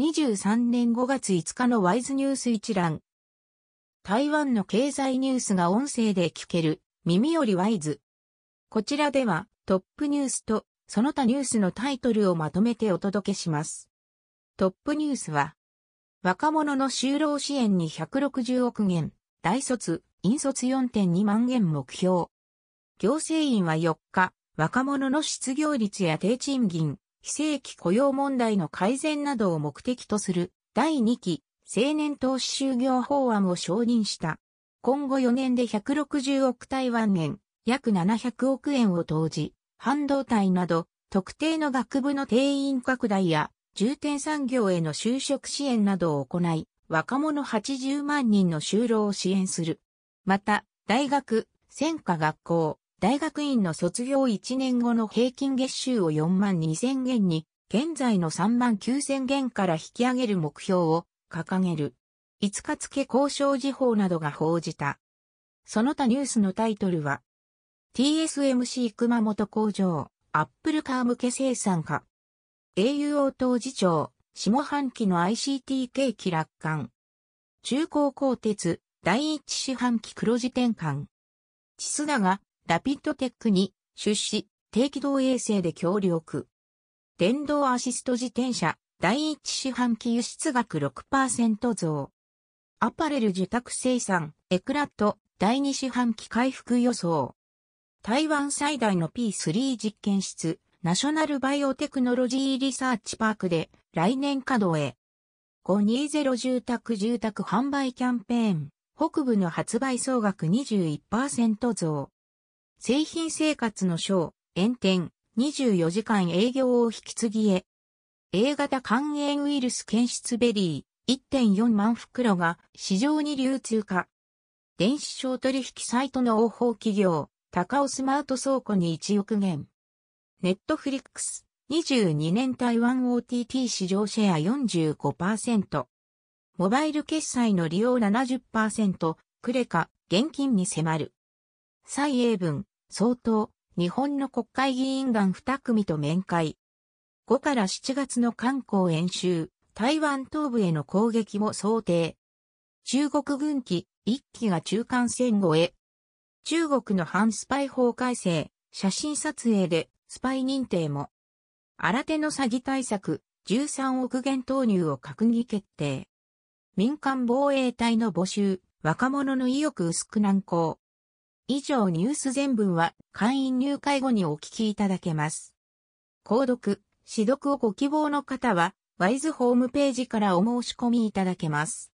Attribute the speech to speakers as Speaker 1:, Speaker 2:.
Speaker 1: 2023年5月5日のワイズニュース一覧。台湾の経済ニュースが音声で聞ける、耳よりワイズ。こちらでは、トップニュースと、その他ニュースのタイトルをまとめてお届けします。トップニュースは、若者の就労支援に160億元、大卒、引率4.2万元目標。行政院は4日、若者の失業率や低賃金、非正規雇用問題の改善などを目的とする第2期青年投資就業法案を承認した。今後4年で160億台湾円、約700億円を投じ、半導体など特定の学部の定員拡大や重点産業への就職支援などを行い、若者80万人の就労を支援する。また、大学、専科学校、大学院の卒業1年後の平均月収を4万2千元に、現在の3万9千元から引き上げる目標を掲げる。5日付交渉時報などが報じた。その他ニュースのタイトルは、TSMC 熊本工場、アップルカー向け生産化。au 応答次長、下半期の ICT 景気楽観。中高鋼鉄、第一四半期黒字転換。チスダがラピッドテックに出資、低軌道衛星で協力。電動アシスト自転車、第一四半期輸出額6%増。アパレル受託生産、エクラット、第二四半期回復予想。台湾最大の P3 実験室、ナショナルバイオテクノロジーリサーチパークで来年稼働へ。520住宅住宅販売キャンペーン、北部の発売総額21%増。製品生活のショー、炎天、24時間営業を引き継ぎへ。A 型肝炎ウイルス検出ベリー1.4万袋が市場に流通か。電子商取引サイトの応報企業、高雄スマート倉庫に1億元。ネットフリックス、22年台湾 OTT 市場シェア45%。モバイル決済の利用70%、クレカ、現金に迫る。蔡英文、総統、日本の国会議員団2組と面会。5から7月の観光演習、台湾東部への攻撃も想定。中国軍機1機が中間線越え。中国の反スパイ法改正、写真撮影でスパイ認定も。新手の詐欺対策、13億元投入を閣議決定。民間防衛隊の募集、若者の意欲薄く難航。以上ニュース全文は会員入会後にお聞きいただけます。購読、指読をご希望の方は、ワイズホームページからお申し込みいただけます。